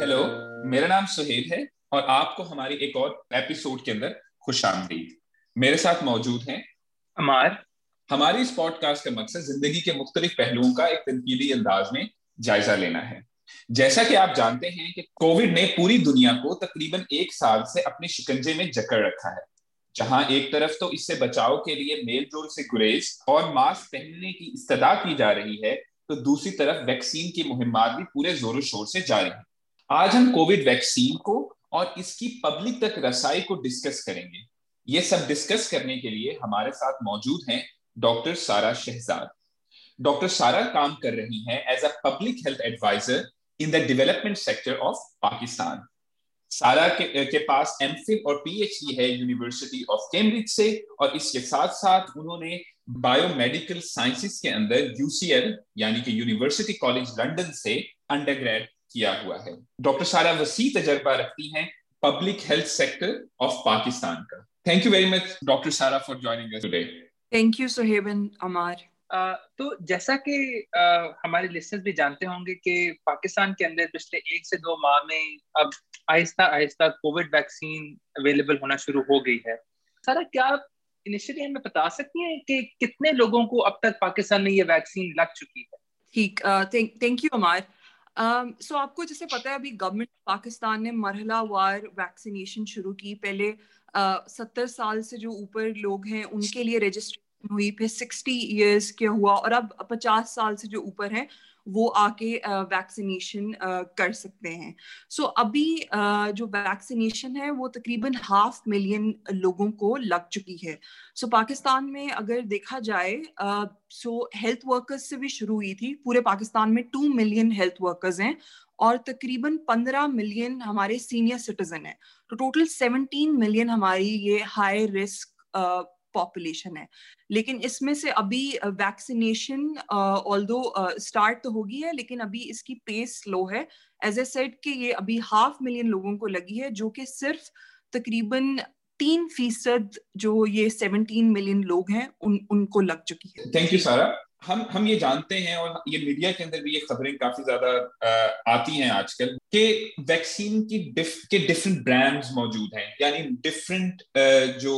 Hello मेरा नाम सुहेल है और आपको हमारी एक और एपिसोड के अंदर खुश आमदीद। मेरे साथ मौजूद हैं अमार। हमारी इस पॉडकास्ट का मकसद ज़िंदगी के मुख्तलिफ़ पहलुओं का एक तनकीदी अंदाज में जायजा लेना है। जैसा कि आप जानते हैं कि कोविड ने पूरी दुनिया को तकरीबन एक साल से अपने शिकंजे में जकड़ रखा है जहाँ एक तरफ़ तो इससे बचाव के लिए मेल जोल से गुरेज और मास्क पहनने की इस्तदा की जा रही है तो दूसरी तरफ़ वैक्सीन की मुहिमात भी पूरे जोरों शोर से जारी है। आज हम कोविड वैक्सीन को और इसकी पब्लिक तक रसाई को डिस्कस करेंगे। ये सब डिस्कस करने के लिए हमारे साथ मौजूद हैं डॉक्टर सारा शहजाद। डॉक्टर सारा काम कर रही हैं as a public health advisor in the development sector of Pakistan Sara के, के पास एम और पीएचडी है यूनिवर्सिटी ऑफ़ कैम्ब्रिज से और इसके साथ साथ उन्होंने बायोमेडिकल साइंसेस के अंदर यूसीएल यानी कि यूनिवर्सिटी कॉलेज लंदन से अंडर किया हुआ है। डॉक्टर सारा वसी तजर्बा रखती हैं public health sector of Pakistan का। Thank you very much doctor Sara for joining us today thank you सोहेबन Ammar तो जैसा कि uh, हमारे लिस्टर्स भी जानते होंगे कि पाकिस्तान के अंदर पिछले एक से दो माह में अब Aahista Aahista Covid vaccine available होना शुरू हो गई है। सारा क्या आप इनिशियली हमें बता सकती हैं कि कितने लोगों को अब तक पाकिस्तान में ये वैक्सीन लग चुकी है? ठीक thank you Amar so um, so आपको जैसे पता है अभी गवर्नमेंट पाकिस्तान ने मरहला वार वैक्सीनेशन शुरू की। पहले सत्तर uh, साल से जो ऊपर लोग हैं उनके लिए रजिस्ट्रेशन हुई फिर सिक्सटी ईयर्स के हुआ और अब पचास साल से जो ऊपर है वो आके वैक्सीनेशन कर सकते हैं। सो so, अभी जो वैक्सीनेशन है वो तकरीबन हाफ़ मिलियन लोगों को लग चुकी है। सो so, पाकिस्तान में अगर देखा जाए सो हेल्थ वर्कर्स से भी शुरू हुई थी पूरे पाकिस्तान में टू मिलियन हेल्थ वर्कर्स हैं और तकरीबन पंद्रह मिलियन हमारे सीनियर सिटीजन हैं। तो टोटल सेवनटीन मिलियन हमारी ये हाई रिस्क पॉपुलेशन है। लेकिन इसमें से अभी वैक्सीनेशन ऑल दो स्टार्ट तो होगी है लेकिन अभी इसकी पेस स्लो है। एज ए सेट कि ये अभी हाफ़ मिलियन लोगों को लगी है जो कि सिर्फ़ तकरीबन तीन फ़ीसद जो ये सेवनटीन मिलियन लोग हैं उन उनको लग चुकी है। थैंक यू सारा हम हम ये जानते हैं और ये मीडिया के अंदर भी ये खबरें काफ़ी ज़्यादा आती हैं आजकल कि वैक्सीन की डिफ, के डिफरेंट ब्रांड्स मौजूद हैं। यानी डिफरेंट जो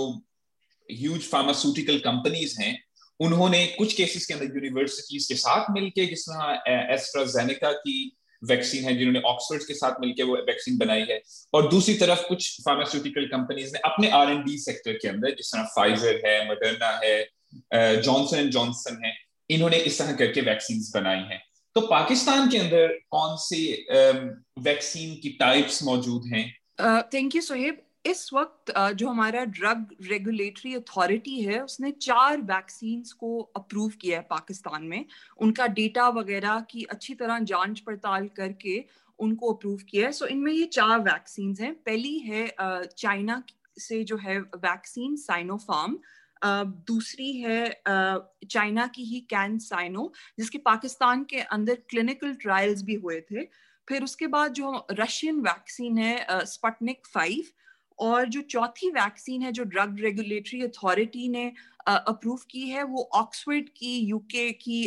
ह्यूज फार्मास्यूटिकल कंपनीज़ हैं, उन्होंने कुछ केसेस के अंदर यूनिवर्सिटीज के साथ मिलके जिस तरह एस्ट्राजेनिका की वैक्सीन है, जिन्होंने ऑक्सफोर्ड के साथ मिलकर वो वैक्सीन बनाई है, और दूसरी तरफ़ कुछ फार्मास्यूटिकल कंपनीज़ ने अपने आर एंड डी सेक्टर के अंदर, जिस तरह फाइजर है मडर्ना है जॉनसन एंड जॉनसन है, इन्होंने इस तरह करके वैक्सीन बनाई हैं। तो पाकिस्तान के अंदर कौन से वैक्सीन की टाइप्स मौजूद हैं? थैंक यू सोहेब इस वक्त जो हमारा ड्रग रेगुलेटरी अथॉरिटी है उसने चार वैक्सीन को अप्रूव किया है पाकिस्तान में। उनका डेटा वगैरह की अच्छी तरह जाँच पड़ताल करके उनको अप्रूव किया है। सो so, इनमें ये चार वैक्सीन हैं। पहली है चाइना से जो है वैक्सीन साइनोफार्म दूसरी है चाइना की ही कैन साइनो जिसके पाकिस्तान के अंदर क्लिनिकल ट्रायल्स भी हुए थे। फिर उसके बाद जो रशियन वैक्सीन है स्पटनिक फाइव और जो चौथी वैक्सीन है जो ड्रग रेगुलेटरी अथॉरिटी ने अप्रूव uh, की है वो ऑक्सफर्ड की यूके की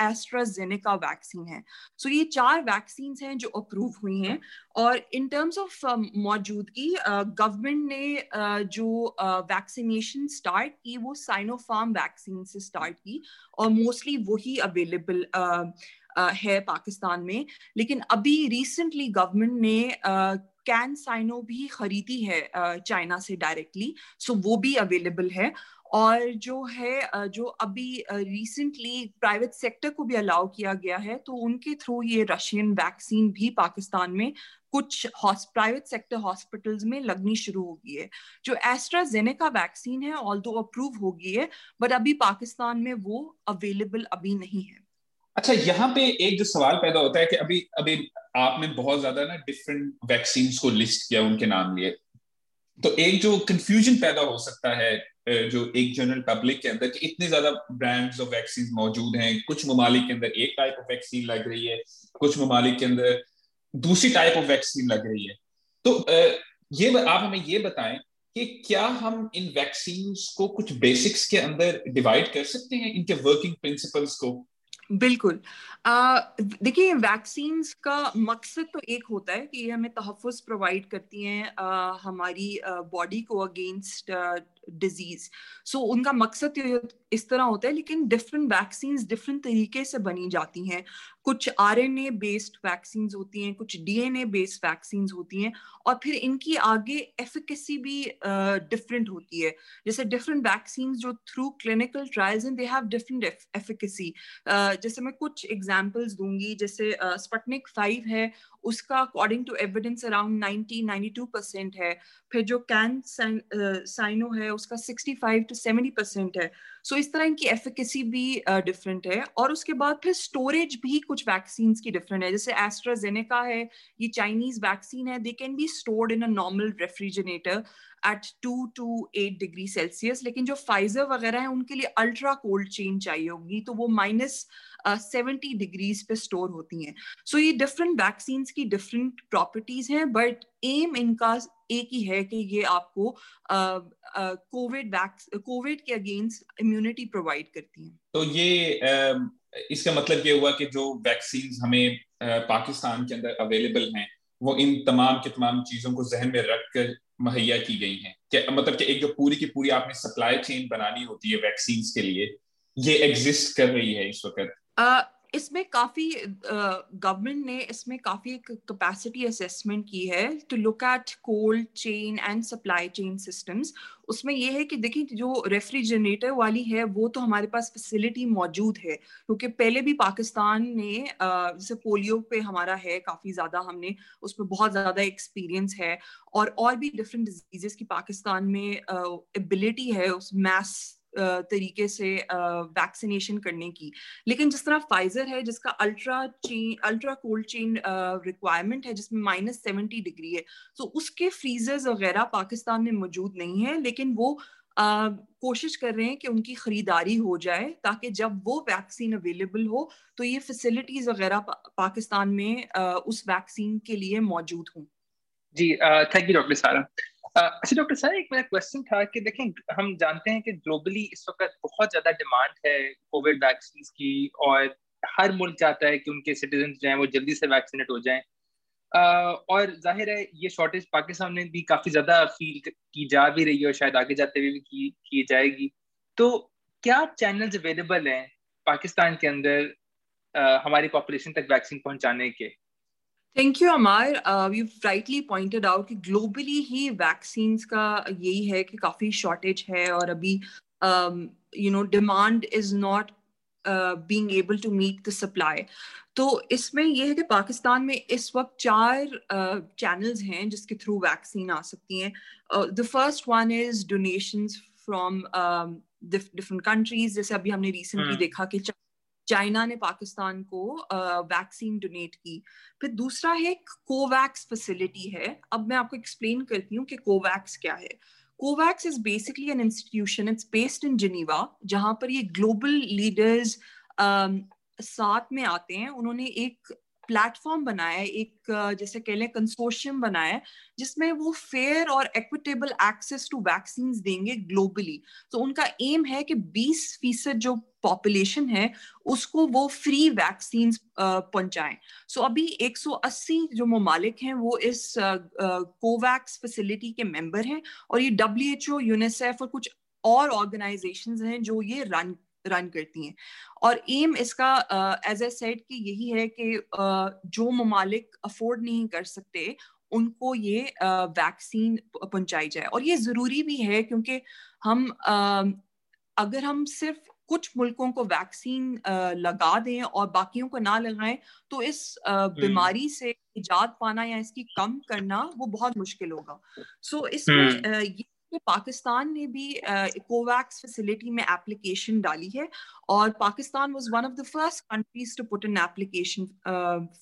एस्ट्राजेनेका uh, वैक्सीन है। सो so, ये चार वैक्सीन हैं जो अप्रूव हुई हैं और इन टर्म्स ऑफ़ मौजूदगी गवर्नमेंट ने uh, जो वैक्सीनेशन uh, स्टार्ट की वो साइनोफार्म वैक्सीन से स्टार्ट की और मोस्टली वही अवेलेबल है पाकिस्तान में, लेकिन अभी रिसेंटली गवर्नमेंट ने कैन साइनो भी खरीदी है चाइना से डायरेक्टली सो वो भी अवेलेबल है। और जो है जो अभी रिसेंटली प्राइवेट सेक्टर को भी अलाउ किया गया है तो उनके थ्रू ये रशियन वैक्सीन भी पाकिस्तान में कुछ प्राइवेट सेक्टर हॉस्पिटल्स में लगनी शुरू हो गई है। जो एस्ट्राजेनेका वैक्सीन है ऑल दो अप्रूव हो गई है बट अभी पाकिस्तान में वो अवेलेबल अभी नहीं है। अच्छा यहाँ पे एक जो सवाल पैदा होता है कि अभी अभी आपने बहुत ज़्यादा ना डिफरेंट वैक्सीन को लिस्ट किया उनके नाम लिए। तो एक जो कंफ्यूजन पैदा हो सकता है जो एक जनरल पब्लिक के अंदर कि इतने ज़्यादा ब्रांड्स ऑफ़ वैक्सीन मौजूद हैं, कुछ ममालिक के अंदर एक टाइप ऑफ़ वैक्सीन लग रही है, कुछ ममालिक के अंदर दूसरी टाइप ऑफ़ वैक्सीन लग रही है। तो ये आप हमें ये बताएँ कि क्या हम इन वैक्सीन को कुछ बेसिक्स के अंदर डिवाइड कर सकते हैं, इनके वर्किंग प्रिंसिपल्स को? बिल्कुल। देखिए वैक्सीन का मकसद तो एक होता है कि ये हमें तहफ़ प्रोवाइड करती हैं हमारी बॉडी को अगेंस्ट डिज़ीज़। सो, उनका मकसद तो इस तरह होता है, लेकिन डिफरेंट वैक्सीन डिफरेंट तरीके से बनी जाती हैं। कुछ R N A based vaccine होती हैं कुछ D N A based vaccine होती हैं और फिर इनकी आगे एफिकेसी भी डिफरेंट uh, होती है। जैसे डिफरेंट वैक्सीन जो through clinical trials and they have different efficacy जैसे मैं कुछ एग्जाम्पल्स दूँगी जैसे स्पटनिक uh, फाइव है उसका according to evidence around 90 92 percent है। फिर जो कैन साइनो है उसका 65 टू 70 परसेंट है। सो so, इस तरह इनकी एफिकेसी भी डिफरेंट uh, है। और उसके बाद फिर स्टोरेज भी कुछ वैक्सीन की डिफरेंट है। जैसे एस्ट्राजेनेका है ये चाइनीज़ वैक्सीन है। They can be stored in a normal refrigerator at two to eight degree Celsius लेकिन जो फाइजर वगैरह है उनके लिए अल्ट्रा कोल्ड चेन चाहिए होगी। तो वो माइनस सेवेंटी डिग्रीज पे स्टोर होती हैं। सो so, ये डिफरेंट वैक्सीन की डिफरेंट प्रॉपर्टीज़ हैं बट एम इनका एक ही है कि ये आपको कोविड कोविड के अगेंस्ट इम्यूनिटी प्रोवाइड करती हैं। तो ये uh, इसका मतलब ये हुआ कि जो वैक्सीन हमें uh, पाकिस्तान के अंदर अवेलेबल हैं वो इन तमाम के तमाम चीज़ों को जहन में रख कर मुहैया की गई हैं। मतलब कि एक जो पूरी की पूरी आपने सप्लाई चेन बनानी होती है वैक्सीन के लिए ये एग्जिस्ट कर रही है इस वक्त? इसमें काफ़ी गवर्नमेंट ने इसमें काफ़ी एक कैपेसिटी असेसमेंट की है to look at cold chain and supply chain systems उसमें यह है कि देखिए जो रेफ्रिजरेटर वाली है, वो तो हमारे पास फैसिलिटी मौजूद है, क्योंकि पहले भी पाकिस्तान ने जैसे पोलियो पे हमारा है, काफ़ी ज़्यादा हमने उसमें बहुत ज़्यादा एक्सपीरियंस है और और भी डिफरेंट डिजीजेस की पाकिस्तान में एबिलिटी है उस मैस तरीके से वैक्सीनेशन करने की। लेकिन जिस तरह फाइजर है, जिसका ultra chain ultra cold chain requirement है, जिसमें माइनस सेवेंटी डिग्री है तो उसके फ्रीजर्स वगैरह पाकिस्तान में मौजूद नहीं है, लेकिन वो कोशिश कर रहे हैं कि उनकी खरीदारी हो जाए, ताकि जब वो वैक्सीन अवेलेबल हो तो ये फैसिलिटीज़ वगैरह पाकिस्तान में उस वैक्सीन के लिए मौजूद हों। जी थैंक यू डॉक्टर सारा अच्छा डॉक्टर साहब एक मेरा क्वेश्चन था कि देखें हम जानते हैं कि ग्लोबली इस वक्त बहुत ज़्यादा डिमांड है कोविड वैक्सीन की और हर मुल्क चाहता है कि उनके सिटीजन जो हैं वो जल्दी से वैक्सीनेट हो जाएँ। और ज़ाहिर है ये शॉर्टेज पाकिस्तान में भी काफ़ी ज़्यादा फील की जा भी रही है और शायद आगे जाते हुए भी की, की जाएगी। तो क्या चैनल्स अवेलेबल हैं पाकिस्तान के अंदर हमारी पॉपुलेशन तक वैक्सीन पहुँचाने के? Thank you Ammar you rightly pointed out कि ग्लोबली ही वैक्सीन का यही है कि काफ़ी शॉर्टेज है और अभी you know demand is not being able to meet the supply तो इसमें यह है कि पाकिस्तान में इस वक्त चार चैनल्स uh, हैं जिसके थ्रू वैक्सीन आ सकती हैं। The first one is donations from different countries जैसे अभी हमने रिसेंटली hmm. देखा कि चाइना ने पाकिस्तान को वैक्सीन डोनेट की। फिर दूसरा है कोवैक्स फैसिलिटी है। अब मैं आपको एक्सप्लेन करती हूँ कि कोवैक्स क्या है। COVAX is basically an institution, it's based in Geneva, जहाँ पर ये ग्लोबल लीडर्स साथ में आते हैं। उन्होंने एक प्लेटफॉर्म बनाया है, एक जैसे कह लें कंसोर्शियम बनाया है, जिसमें वो फेयर और इक्विटेबल एक्सेस टू वैक्सीन देंगे ग्लोबली तो उनका एम है कि 20 फ़ीसद जो पॉपुलेशन है, उसको वो फ्री वैक्सीन पहुंचाएँ। सो अभी 180 जो ममालिक हैं, वो इस कोवैक्स फैसिलिटी के मेंबर हैं और ये डब्ल्यू एच यूनिसेफ और कुछ और ऑर्गेनाइजेशंस हैं जो ये रन रन करती हैं और एम इसका एज ए सेट कि यही है कि uh, जो ममालिक अफोर्ड नहीं कर सकते उनको ये वैक्सीन uh, पहुंचाई जाए और ये ज़रूरी भी है क्योंकि हम uh, अगर हम सिर्फ़ कुछ मुल्कों को वैक्सीन लगा दें और बाकियों को ना लगाएँ तो इस हम्म। बीमारी से इजाद पाना या इसकी कम करना वो बहुत मुश्किल होगा सो so, इसमें हम्म। ये कि पाकिस्तान ने भी कोवैक्स फैसिलिटी में एप्लीकेशन डाली है और Pakistan was one of the first countries to put an application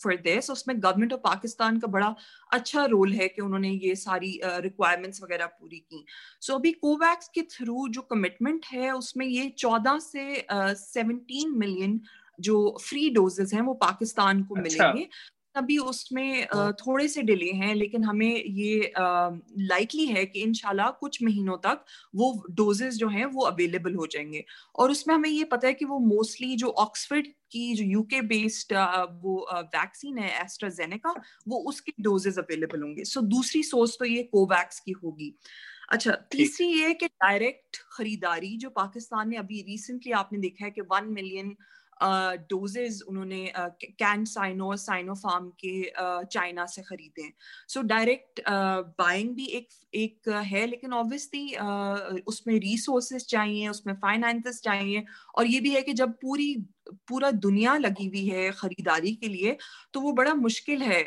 for this उसमें गवर्नमेंट ऑफ़ पाकिस्तान का बड़ा अच्छा रोल है कि उन्होंने ये सारी रिक्वायरमेंट्स uh, वगैरह पूरी की। सो so, अभी कोवैक्स के थ्रू जो कमिटमेंट है उसमें ये चौदह से सेवनटीन uh, मिलियन जो फ्री डोजेस हैं वो पाकिस्तान को अच्छा. मिलेंगे। अभी उसमें हाँ। थोड़े से डिले हैं लेकिन हमें ये लाइकली है कि इनशाला कुछ महीनों तक वो डोजेस जो हैं वो अवेलेबल हो जाएँगे। और उसमें हमें ये पता है कि वो मोस्टली जो ऑक्सफर्ड की जो यूके बेस्ड वो वैक्सीन है एस्ट्राजेनेका वो उसके डोजेस अवेलेबल होंगे। सो so, दूसरी सोर्स तो ये कोवैक्स की होगी। अच्छा तीसरी ये कि डायरेक्ट खरीदारी जो पाकिस्तान ने अभी रिसेंटली आपने देखा है कि वन मिलियन डोजेज उन्होंने कैन साइनो साइनो फार्म के चाइना से खरीदे। सो डायरेक्ट बाइंग भी एक एक है, लेकिन ऑब्वियसली उसमें रिसोर्सेज चाहिए, उसमें फाइनेंसेस चाहिए, और ये भी है कि जब पूरी, पूरा दुनिया लगी हुई है खरीदारी के लिए तो वो बड़ा मुश्किल है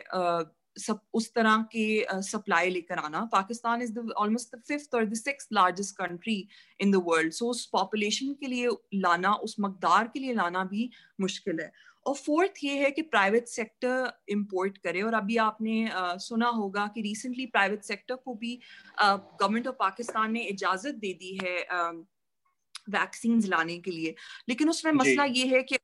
सब उस तरह के सप्लाई लेकर आना। Pakistan is the almost the fifth और the six largest country in the world so उस पॉपुलेशन के लिए लाना उस मकदार के लिए लाना भी मुश्किल है। और फोर्थ ये है कि प्राइवेट सेक्टर इंपोर्ट करे। और अभी आपने uh, सुना होगा कि रिसेंटली प्राइवेट सेक्टर को भी गवर्नमेंट ऑफ़ पाकिस्तान ने इजाज़त दे दी है वैक्सीन लाने के लिए। लेकिन उसमें मसला ये है कि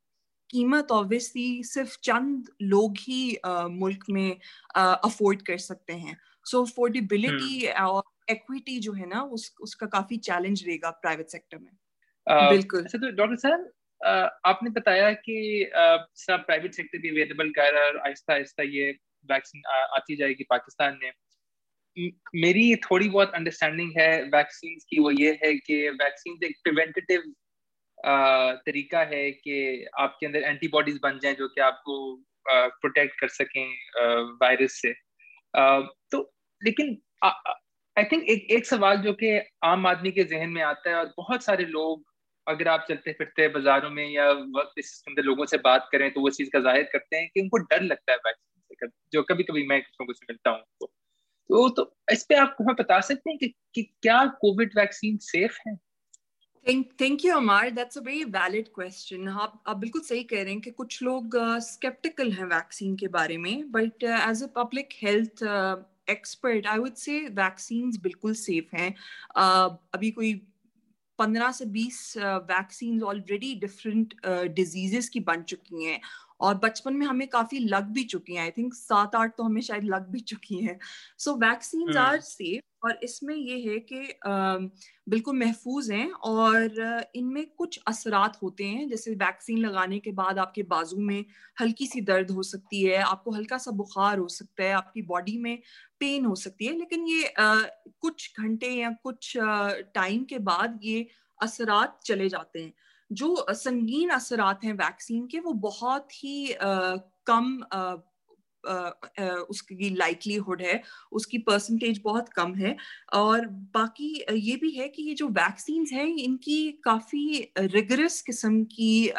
कीमत ऑब्वियसली सिर्फ़ चंद लोग ही मुल्क में अफोर्ड कर सकते हैं। So affordability hmm. और एक्विटी जो है ना उस उसका काफ़ी चैलेंज रहेगा प्राइवेट सेक्टर में। uh, बिल्कुल। अच्छा तो डॉक्टर सर आपने बताया कि सब प्राइवेट सेक्टर भी अवेलेबल कर रहा है आहिस्ता आहिस्ता ये वैक्सीन आती जाएगी पाकिस्तान में। मेरी थोड़ी बहुत अंडरस्टैंडिंग है वैक्सीन की वो ये है कि वैक्सीन एक प्रिवेंटेटिव तरीका है कि आपके अंदर एंटीबॉडीज बन जाएँ जो कि आपको प्रोटेक्ट कर सकें वायरस से। तो लेकिन आई थिंक एक एक सवाल जो कि आम आदमी के जहन में आता है और बहुत सारे लोग अगर आप चलते फिरते बाजारों में या वक्त इस अंदर लोगों से बात करें तो वो चीज़ का ज़ाहिर करते हैं कि उनको डर लगता है वैक्सीन से जो कभी कभी मैं कुछ लोगों से मिलता हूँ तो, तो तो इस पे आप हमें बता सकते हैं कि, कि क्या कोविड वैक्सीन सेफ़ है? Thank you Ammar that's a very valid question आप आप बिल्कुल सही कह रहे हैं कि कुछ लोग स्केप्टिकल हैं वैक्सीन के बारे में but as a public health expert I would say vaccine बिल्कुल सेफ़ हैं। uh, अभी कोई पंद्रह से बीस वैक्सीन ऑलरेडी डिफरेंट डिजीजेस की बन चुकी हैं। और बचपन में हमें काफ़ी लग भी चुकी हैं। आई थिंक सात आठ तो हमें शायद लग भी चुकी हैं। सो वैक्सीन आर सेफ़ और इसमें ये है कि बिल्कुल महफूज हैं और इनमें कुछ असरात होते हैं। जैसे वैक्सीन लगाने के बाद आपके बाजू में हल्की सी दर्द हो सकती है आपको हल्का सा बुखार हो सकता है आपकी बॉडी में पेन हो सकती है। लेकिन ये आ, कुछ घंटे या कुछ टाइम के बाद ये असरात चले जाते हैं। जो संगीन असरात हैं वैक्सीन के वो बहुत ही आ, कम आ, उसकी लाइकलीहुड है उसकी परसेंटेज बहुत कम है और बाकी ये भी है कि ये जो वैक्सीन हैं इनकी काफ़ी रिगरस किस्म की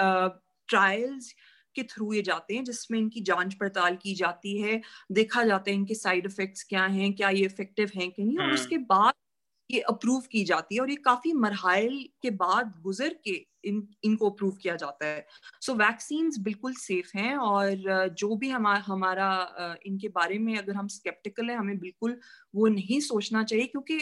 ट्रायल्स के थ्रू ये जाते हैं जिसमें इनकी जाँच पड़ताल की जाती है देखा जाता है इनके साइड इफेक्ट्स क्या हैं क्या ये इफ़ेक्टिव हैं कि नहीं और हम्म। उसके बाद ये अप्रूव की जाती है और ये काफ़ी मरहल के बाद गुजर के इन इनको अप्रूव किया जाता है सो so, वैक्सीन बिल्कुल सेफ़ हैं और जो भी हमारा हमारा इनके बारे में अगर हम स्केप्टिकल है हमें बिल्कुल वो नहीं सोचना चाहिए क्योंकि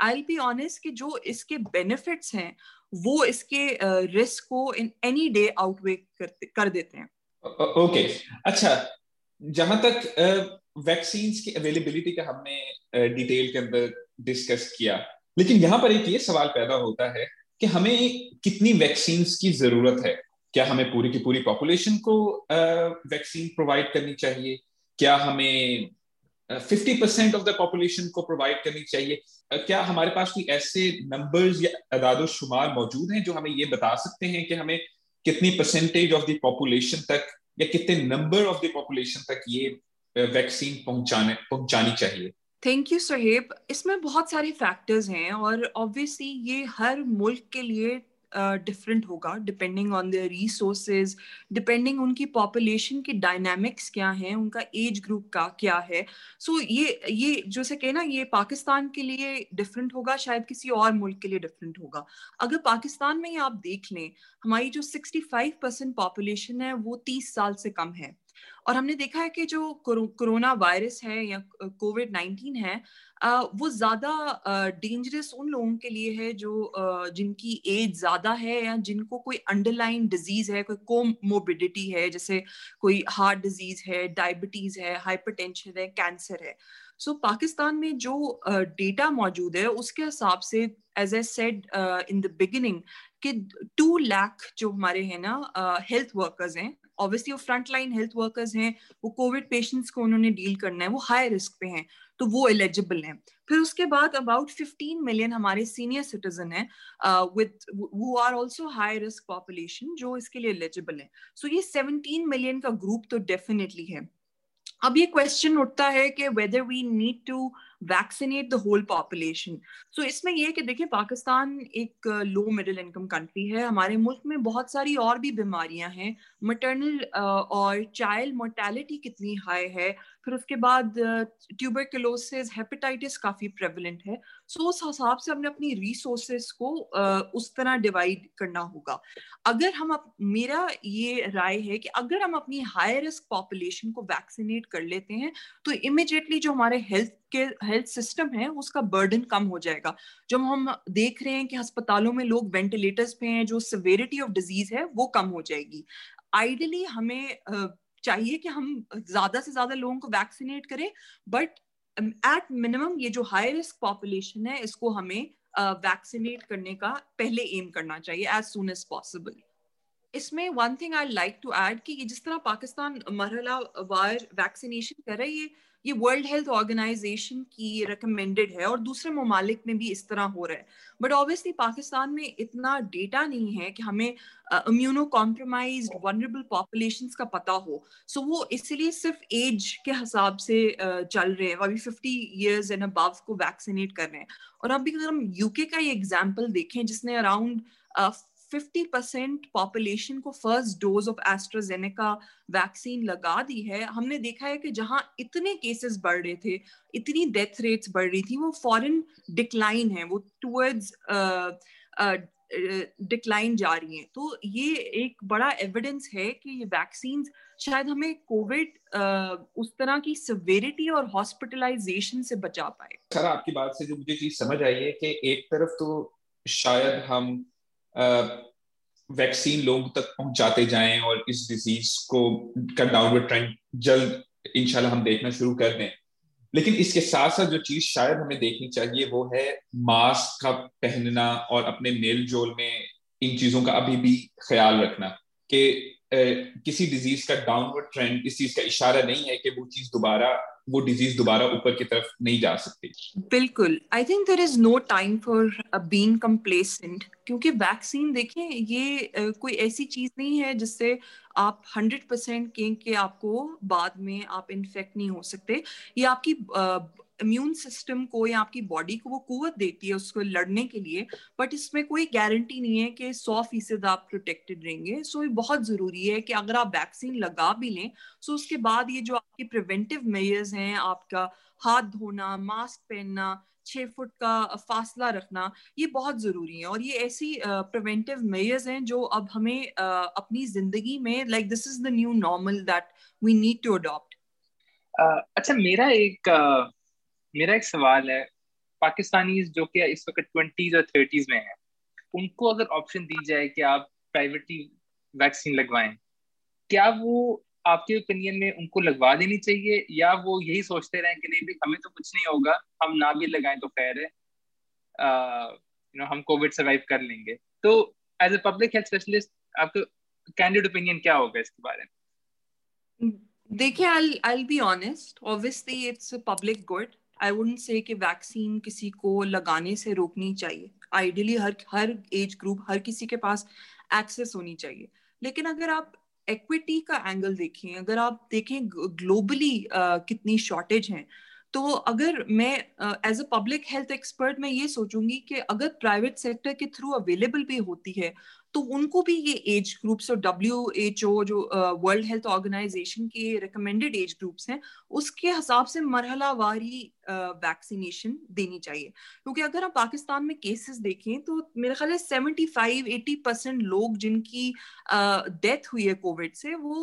आई बी ऑनेस्ट कि जो इसके बेनिफिट्स हैं वो इसके रिस्क को इन एनी डे आउटवे कर देते हैं ओके okay. अच्छा जहाँ तक वैक्सीन की अवेलेबिलिटी का हमने डिटेल के अंदर डिस्कस किया। लेकिन यहाँ पर एक ये सवाल पैदा होता है कि हमें कितनी वैक्सीन की ज़रूरत है? क्या हमें पूरी की पूरी पॉपुलेशन को वैक्सीन प्रोवाइड करनी चाहिए? क्या हमें fifty percent of the population को प्रोवाइड करनी चाहिए? क्या हमारे पास कोई ऐसे नंबर्स या अदाद शुमार मौजूद हैं जो हमें ये बता सकते हैं कि हमें कितनी परसेंटेज ऑफ़ द पॉपुलेशन तक या कितने नंबर ऑफ़ द पॉपुलेशन तक ये वैक्सीन पहुँचाने, पहुंचानी चाहिए? थैंक यू सहेब इसमें बहुत सारे फैक्टर्स हैं और ऑब्वियसली ये हर मुल्क के लिए डिफरेंट uh, होगा depending on the resources depending उनकी पॉपुलेशन की डायनामिक्स क्या हैं उनका एज ग्रुप का क्या है। सो so, ये ये जो से कहना ये पाकिस्तान के लिए डिफरेंट होगा शायद किसी और मुल्क के लिए डिफरेंट होगा। अगर पाकिस्तान में ही आप देख लें हमारी जो 65 परसेंट पॉपुलेशन है वो 30 साल से कम है। और हमने देखा है कि जो कोरोना वायरस है या कोविड नाइन्टीन है वो ज़्यादा डेंजरस उन लोगों के लिए है जो जिनकी एज ज़्यादा है या जिनको कोई अंडरलाइन डिज़ीज़ है कोई कोमोबिडिटी है जैसे कोई हार्ट डिज़ीज़ है डायबिटीज़ है हाइपरटेंशन है कैंसर है। सो so, पाकिस्तान में जो डेटा uh, मौजूद है उसके हिसाब से as I said in the beginning कि टू लाख जो हमारे हैं ना हेल्थ वर्कर्स हैं ऑब्वियसली वो फ्रंट लाइन हेल्थ वर्कर्स हैं, वो कोविड पेशेंट्स को उन्होंने डील करना है, वो हाई रिस्क पे हैं तो वो एलिजिबल हैं। फिर उसके बाद अबाउट 15 मिलियन हमारे सीनियर सिटीजन हैं विद वो are also high risk population जो इसके लिए एलिजिबल है। सो so ये 17 मिलियन का ग्रुप तो डेफिनेटली है। अब ये क्वेश्चन उठता है कि whether we need to vaccinate the whole population so इसमें यह कि देखिए पाकिस्तान एक लो मिडिल इनकम कंट्री है। हमारे मुल्क में बहुत सारी और भी बीमारियाँ हैं। मटर्नल uh, और चाइल्ड मोर्टेलिटी कितनी हाई है? फिर उसके बाद ट्यूबरकुलोसिस uh, हेपेटाइटिस काफ़ी प्रेवलेंट है। सो उस हिसाब से हमने अपनी रिसोर्सेस को uh, उस तरह डिवाइड करना होगा। अगर हम अप, मेरा ये राय है कि अगर हम अपनी हाई रिस्क पॉपुलेशन को वैक्सीनेट कर लेते हैं तो इमिजिएटली जो हमारे हेल्थ के हेल्थ सिस्टम है उसका बर्डन कम हो जाएगा। जब हम देख रहे हैं कि अस्पतालों में लोग वेंटिलेटर्स पे हैं जो सिवेरिटी ऑफ़ डिज़ीज़ है वो कम हो जाएगी। आइडली हमें चाहिए कि हम ज़्यादा से ज़्यादा लोगों को वैक्सीनेट करें बट एट मिनिमम ये जो हाई रिस्क पॉपुलेशन है इसको हमें वैक्सीनेट uh, करने का पहले एम करना चाहिए एज सुन एज पॉसिबल इसमें one thing I like to add कि ये जिस तरह पाकिस्तान मरहला वार वैक्सीनेशन कर रही है ये वर्ल्ड हेल्थ ऑर्गेनाइजेशन की रिकमेंडेड है और दूसरे ममालिक में भी इस तरह हो रहा है। बट ऑब्वियसली पाकिस्तान में इतना डेटा नहीं है कि हमें इम्यूनो कॉम्प्रोमाइज वनरेबल पॉपुलेशन का पता हो। सो so, वो इसलिए सिर्फ़ एज के हिसाब से uh, चल रहे हैं अभी फिफ्टी ईयर्स एंड अबव को वैक्सीनेट कर रहे हैं। और अभी अगर हम यूके का ये एग्ज़ाम्पल देखें जिसने अराउंड 50 परसेंट पॉपुलेशन को first dose of AstraZeneca vaccine लगा दी है। हमने देखा है कि जहाँ इतने केसेस बढ़ रहे थे, इतनी डेथ रेट्स बढ़ रही थी, वो फॉरन डिक्लाइन है, वो टूवर्ड्स डिक्लाइन जा रही हैं। तो ये एक बड़ा एविडेंस है कि ये वैक्सीन शायद हमें कोविड उस तरह की सिवेरिटी और हॉस्पिटलाइजेशन से बचा पाए। सर आपकी बात से जो मुझे चीज़ समझ आई है कि एक तरफ़ तो शायद हम वैक्सीन लोगों तक पहुंचाते जाएँ और इस डिज़ीज़ को, का डाउनवर्ड ट्रेंड जल्द इंशाल्लाह हम देखना शुरू कर दें। लेकिन इसके साथ साथ जो चीज़ शायद हमें देखनी चाहिए वो है मास्क का पहनना और अपने मेल जोल में इन चीज़ों का अभी भी ख्याल रखना कि किसी डिज़ीज़ का डाउनवर्ड ट्रेंड इस चीज़ का इशारा नहीं है कि वो चीज़ दोबारा वो डिज़ीज़ दोबारा ऊपर की तरफ़ नहीं जा सकती। बिल्कुल। I think there is no time for being complacent क्योंकि वैक्सीन देखें ये uh, कोई ऐसी चीज़ नहीं है जिससे आप हंड्रेड परसेंट कहें कि आपको बाद में आप इन्फेक्ट नहीं हो सकते। ये आपकी uh, इम्यून सिस्टम को या आपकी बॉडी को वो कुवत देती है उसको लड़ने के लिए बट इसमें कोई गारंटी नहीं है कि सौ फ़ीसद आप प्रोटेक्टेड रहेंगे। सो ये बहुत ज़रूरी है कि अगर आप वैक्सीन लगा भी लें सो उसके बाद ये जो आपकी प्रिवेंटिव मेयर्स हैं आपका हाथ धोना मास्क पहनना छह फुट का फासला रखना ये बहुत ज़रूरी है। और ये ऐसी प्रिवेंटिव मेयर्स हैं जो अब हमें uh, अपनी ज़िंदगी में like this is the new normal that we need to adopt अच्छा मेरा एक uh, मेरा एक सवाल है पाकिस्तानी जो कि इस वक्त ट्वेंटीज और थर्टीज में है, उनको अगर ऑप्शन दी जाए कि आप प्राइवेटली वैक्सीन लगवाएँ, क्या वो आपके ओपिनियन में उनको लगवा देनी चाहिए या वो यही सोचते रहे कि नहीं भाई, हमें तो कुछ नहीं होगा, हम ना भी लगाएँ तो खैर है यू नो हम कोविड सर्वाइव कर लेंगे। तो as a public health specialist आपका कैंडिडेट ओपिनियन क्या होगा इसके बारे में? देखिए I I be honest obviously it's public good I wouldn't say कि वैक्सीन किसी को लगाने से रोकनी चाहिए। आइडियली हर हर एज ग्रुप हर किसी के पास एक्सेस होनी चाहिए। लेकिन अगर आप एक्विटी का एंगल देखें अगर आप देखें ग्लोबली uh, कितनी शॉर्टेज है तो अगर मैं as a public health expert मैं ये सोचूँगी कि अगर प्राइवेट सेक्टर के थ्रू अवेलेबल भी होती है तो उनको भी ये एज ग्रुप्स और डब्ल्यू एच ओ जो वर्ल्ड हेल्थ ऑर्गेनाइजेशन के रिकमेंडेड एज ग्रुप्स हैं, उसके हिसाब से मरहलावारी वैक्सीनेशन देनी चाहिए। क्योंकि अगर हम पाकिस्तान में केसेस देखें तो मेरे ख्याल सेवेंटी फाइव एटी परसेंट लोग जिनकी डेथ हुई है कोविड से, वो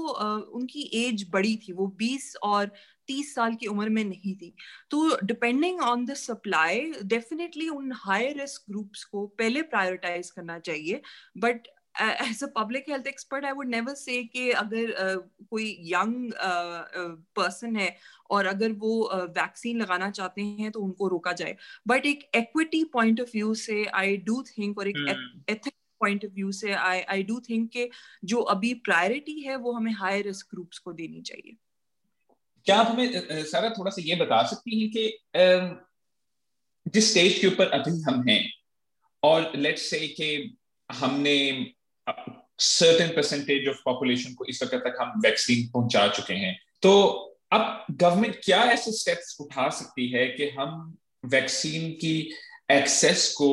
उनकी एज बड़ी थी, वो बीस और तीस साल की उम्र में नहीं थी। तो depending on the supply definitely उन हाई रिस्क ग्रुप्स को पहले प्रायोरिटाइज करना चाहिए। But as a public health expert I would never say कि अगर uh, कोई यंग पर्सन uh, uh, है और अगर वो वैक्सीन uh, लगाना चाहते हैं तो उनको रोका जाए। बट एक एक्विटी पॉइंट ऑफ़ व्यू से आई डू थिंक और एक एथिक पॉइंट ऑफ़ व्यू से आई आई डू थिंक के जो अभी प्रायोरिटी है वो हमें हाई रिस्क ग्रुप्स को देनी चाहिए। क्या आप हमें सारा थोड़ा सा ये बता सकती हैं कि जिस स्टेज के ऊपर अभी हम हैं, और लेट्स से कि हमने सर्टेन परसेंटेज ऑफ़ पॉपुलेशन को इस वक्त तक हम वैक्सीन पहुँचा चुके हैं। तो अब गवर्नमेंट क्या ऐसे स्टेप्स उठा सकती है कि हम वैक्सीन की एक्सेस को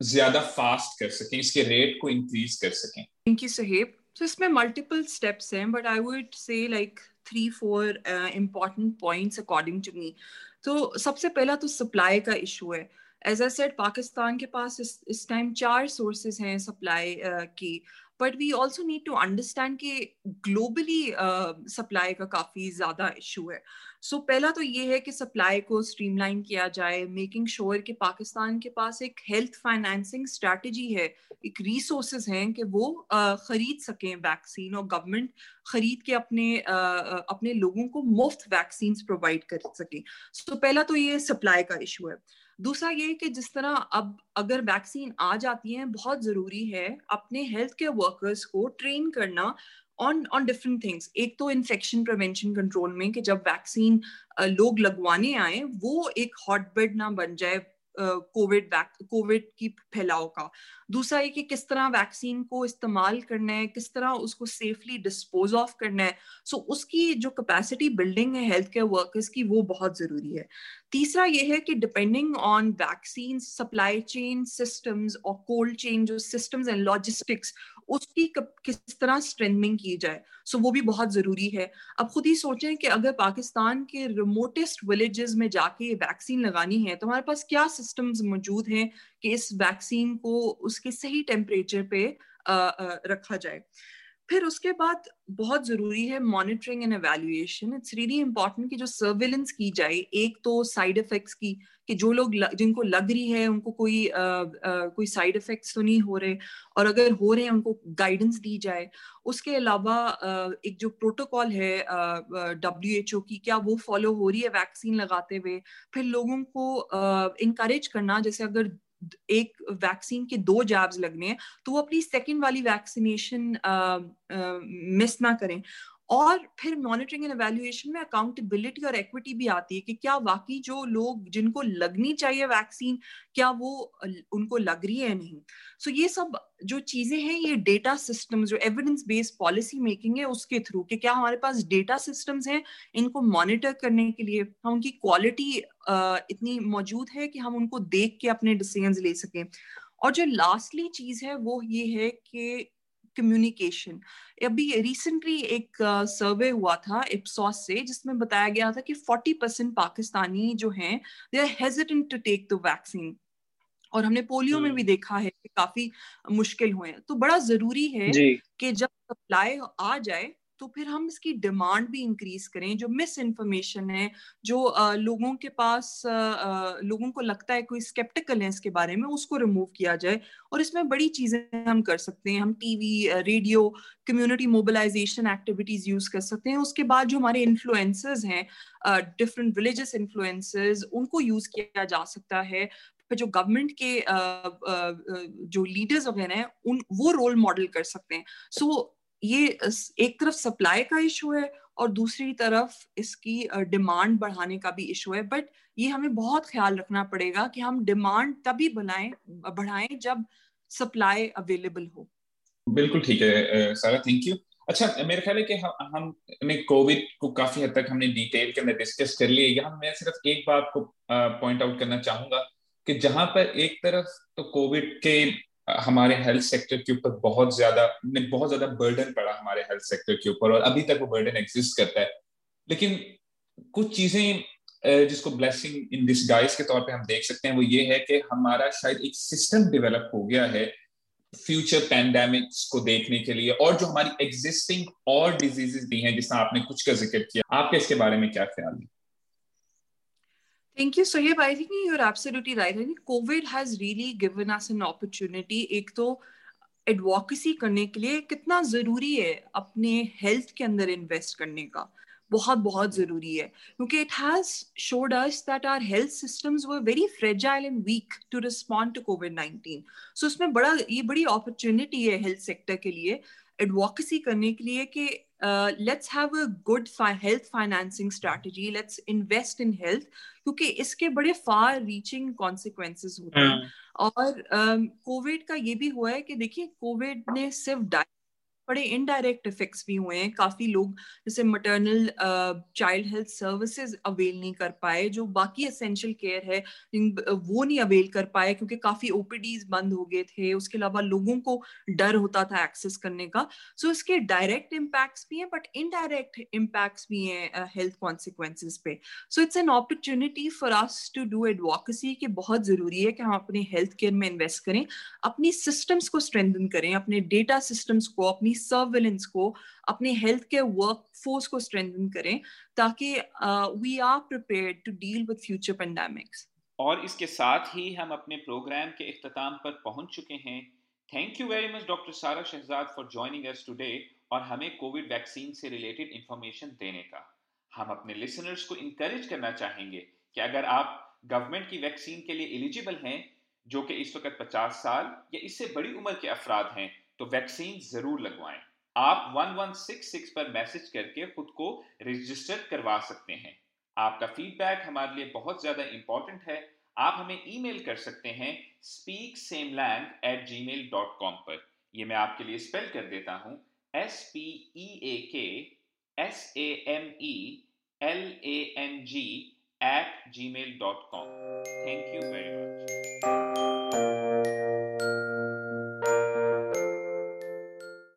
ज़्यादा फास्ट कर सकें, इसके रेट को इंक्रीज कर सकें? थैंक यू सहेब तो इसमें मल्टीपल स्टेप्स हैं but I would say like three four important points according to me तो सबसे पहला तो सप्लाई का इशू है। एज आई सेट पाकिस्तान के पास इस इस टाइम चार सोर्सेज हैं सप्लाई uh, की। But we also need to understand कि ग्लोबली सप्लाई का काफ़ी ज़्यादा इशू है। सो so, पहला तो ये है कि सप्लाई को स्ट्रीमलाइन किया जाए। मेकिंग श्योर sure कि पाकिस्तान के पास एक हेल्थ फाइनेंसिंग स्ट्रैटेजी है। एक रिसोर्सेज हैं कि वो uh, खरीद सकें वैक्सीन और गवर्नमेंट खरीद के अपने uh, अपने लोगों को मुफ़्त वैक्सीन प्रोवाइड कर सकें। सो so, पहला तो ये सप्लाई का इशू है। दूसरा ये कि जिस तरह अब अगर वैक्सीन आ जाती है, बहुत ज़रूरी है अपने हेल्थ केयर वर्कर्स को ट्रेन करना ऑन ऑन डिफरेंट थिंग्स एक तो इन्फेक्शन प्रिवेंशन कंट्रोल में कि जब वैक्सीन लोग लगवाने आए, वो एक हॉटबेड ना बन जाए कोविड कोविड की फैलाव का। दूसरा ये कि किस तरह वैक्सीन को इस्तेमाल करना है किस तरह उसको सेफली डिस्पोज ऑफ़ करना है सो so, उसकी जो कैपेसिटी बिल्डिंग है हेल्थ केयर वर्कर्स की वो बहुत ज़रूरी है। तीसरा ये है कि depending on vaccine supply chain systems और कोल्ड चेन जो सिस्टम्स एंड लॉजिस्टिक्स उसकी किस तरह स्ट्रेंथनिंग की जाए। सो so, वो भी बहुत ज़रूरी है। अब खुद ही सोचें कि अगर पाकिस्तान के रिमोटेस्ट विलेजेस में जाके ये वैक्सीन लगानी है तो हमारे पास क्या सिस्टम्स मौजूद हैं कि इस वैक्सीन को उसके सही टेम्परेचर पे आ, आ, रखा जाए। फिर उसके बाद बहुत ज़रूरी है monitoring and evaluation it's really important कि जो सर्विलेंस की जाए एक तो साइड इफेक्ट्स की कि जो लोग जिनको लग रही है उनको कोई आ, आ, कोई साइड इफेक्ट्स तो नहीं हो रहे और अगर हो रहे हैं उनको गाइडेंस दी जाए। उसके अलावा एक जो प्रोटोकॉल है डब्ल्यू एच ओ की क्या वो फॉलो हो रही है वैक्सीन लगाते हुए? फिर लोगों को इंकरेज करना जैसे अगर एक वैक्सीन के दो जैब्स लगने हैं तो वो अपनी सेकेंड वाली वैक्सीनेशन मिस ना करें। और फिर मॉनिटरिंग एंड एवेल्युएशन में अकाउंटेबिलिटी और एक्विटी भी आती है कि क्या वाकई जो लोग जिनको लगनी चाहिए वैक्सीन क्या वो उनको लग रही है नहीं? सो so ये सब जो चीज़ें हैं, ये डेटा सिस्टम जो एविडेंस बेस्ड पॉलिसी मेकिंग है, उसके थ्रू कि क्या हमारे पास डेटा सिस्टम्स हैं, इनको मॉनिटर करने के लिए हम उनकी क्वालिटी इतनी मौजूद है कि हम उनको देख के अपने डिसीज़न ले सकें। और जो लास्टली चीज़ है, वो ये है कि कम्युनिकेशन अभी रिसेंटली एक सर्वे uh, हुआ था इप्सॉस से जिसमें बताया गया था कि 40 परसेंट पाकिस्तानी जो हैं they are hesitant to take the vaccine और हमने पोलियो में भी हम्म। देखा है कि काफ़ी मुश्किल हुए तो बड़ा ज़रूरी है कि जब सप्लाई आ जाए तो फिर हम इसकी डिमांड भी इंक्रीज करें जो मिस इन्फॉर्मेशन है जो लोगों के पास लोगों को लगता है कोई स्केप्टिकल है इसके बारे में उसको रिमूव किया जाए और इसमें बड़ी चीज़ें हम कर सकते हैं। हम TV radio community mobilisation activities use कर सकते हैं। उसके बाद जो हमारे इन्फ्लुएंसर्स हैं डिफरेंट विलेजेस इन्फ्लुएंसर्स उनको यूज़ किया जा सकता है। फिर जो गवर्नमेंट के जो लीडर्स वगैरह हैं उन वो रोल मॉडल कर सकते हैं। सो so, ये एक तरफ़ सप्लाई का इशू है और दूसरी तरफ़ इसकी डिमांड बढ़ाने का भी इशू है। बट ये हमें बहुत ख्याल रखना पड़ेगा कि हम डिमांड तभी बनाएँ बढ़ाएँ जब सप्लाई अवेलेबल हो। बिल्कुल ठीक है सारा थैंक यू अच्छा मेरे ख्याल है कि हम हमने कोविड को काफ़ी हद तक हमने डिटेल के अंदर डिस्कस कर लिया। यहाँ मैं सिर्फ़ एक बात को पॉइंट आउट करना चाहूँगा कि जहाँ पर एक तरफ़ तो कोविड के हमारे हेल्थ सेक्टर के ऊपर बहुत ज़्यादा बहुत ज़्यादा बर्डन पड़ा हमारे हेल्थ सेक्टर के ऊपर और अभी तक वो बर्डन एग्जिस्ट करता है। लेकिन कुछ चीज़ें जिसको ब्लेसिंग इन दिस गाइस के तौर पे हम देख सकते हैं, वो ये है कि हमारा शायद एक सिस्टम डेवलप हो गया है फ्यूचर पैंडेमिक्स को देखने के लिए और जो हमारी एग्जिस्टिंग और डिजीजेस भी हैं जिसमें आपने कुछ का ज़िक्र किया। आपके इसके बारे में क्या ख्याल है? Thank you, Sohib. I think you're absolutely right. I think COVID has really given us an opportunity. एक तो एडवोकेसी करने के लिए कितना ज़रूरी है अपने हेल्थ के अंदर इन्वेस्ट करने का बहुत बहुत ज़रूरी है क्योंकि it has showed us that our health systems were very fragile and weak to respond to COVID 19 so उसमें बड़ा ये बड़ी अपॉर्चुनिटी है हेल्थ सेक्टर के लिए एडवोकेसी करने के लिए कि let's have a good health financing strategy let's invest in health क्योंकि इसके बड़े फार रीचिंग कॉन्सिक्वेंसेस होते हैं हाँ। और कोविड um, का ये भी हुआ है कि देखिए कोविड ने सिर्फ़ बड़े इनडायरेक्ट इफेक्ट्स भी हुए हैं। काफ़ी लोग जैसे maternal child health services avail नहीं कर पाए जो बाकी एसेंशियल केयर है वो नहीं अवेल कर पाए क्योंकि काफ़ी ओपीडीज बंद हो गए थे। उसके अलावा लोगों को डर होता था एक्सेस करने का। सो so, इसके डायरेक्ट इम्पैक्ट्स भी हैं बट इनडायरेक्ट इम्पैक्ट्स भी हैं हेल्थ कॉन्सिक्वेंसेज पे। So it's an opportunity for us to do advocacy कि बहुत ज़रूरी है कि हम अपने हेल्थ केयर में इन्वेस्ट करें अपनी सिस्टम्स को स्ट्रेंथन करें अपने डेटा सिस्टम्स को अपनी सर्विलेंस को, अपने हेल्थ केयर वर्क फोर्स को स्ट्रेंथन करें, ताकि we are prepare to deal with future pandemics और इसके साथ ही हम अपने प्रोग्राम के अख्ताम पर पहुँच चुके हैं। Thank you very much doctor Sara Shahzad for joining us today और हमें कोविड वैक्सीन से रिलेटेड इंफॉर्मेशन देने का। हम अपने लिसनर्स को इनकरेज करना चाहेंगे कि अगर आप गवर्नमेंट की वैक्सीन के लिए एलिजिबल हैं, जो कि इस वक्त 50 साल या इससे बड़ी उम्र के अफराद हैं तो वैक्सीन ज़रूर लगवाएँ। आप 1166 पर मैसेज करके खुद को रजिस्टर करवा सकते हैं। आपका फीडबैक हमारे लिए बहुत ज़्यादा इंपॉर्टेंट है। आप हमें ईमेल कर सकते हैं speak same lang at Gmail dot com पर। यह मैं आपके लिए स्पेल कर देता हूँ। S P E A K S A M E L A N G at Gmail dot com thank you very much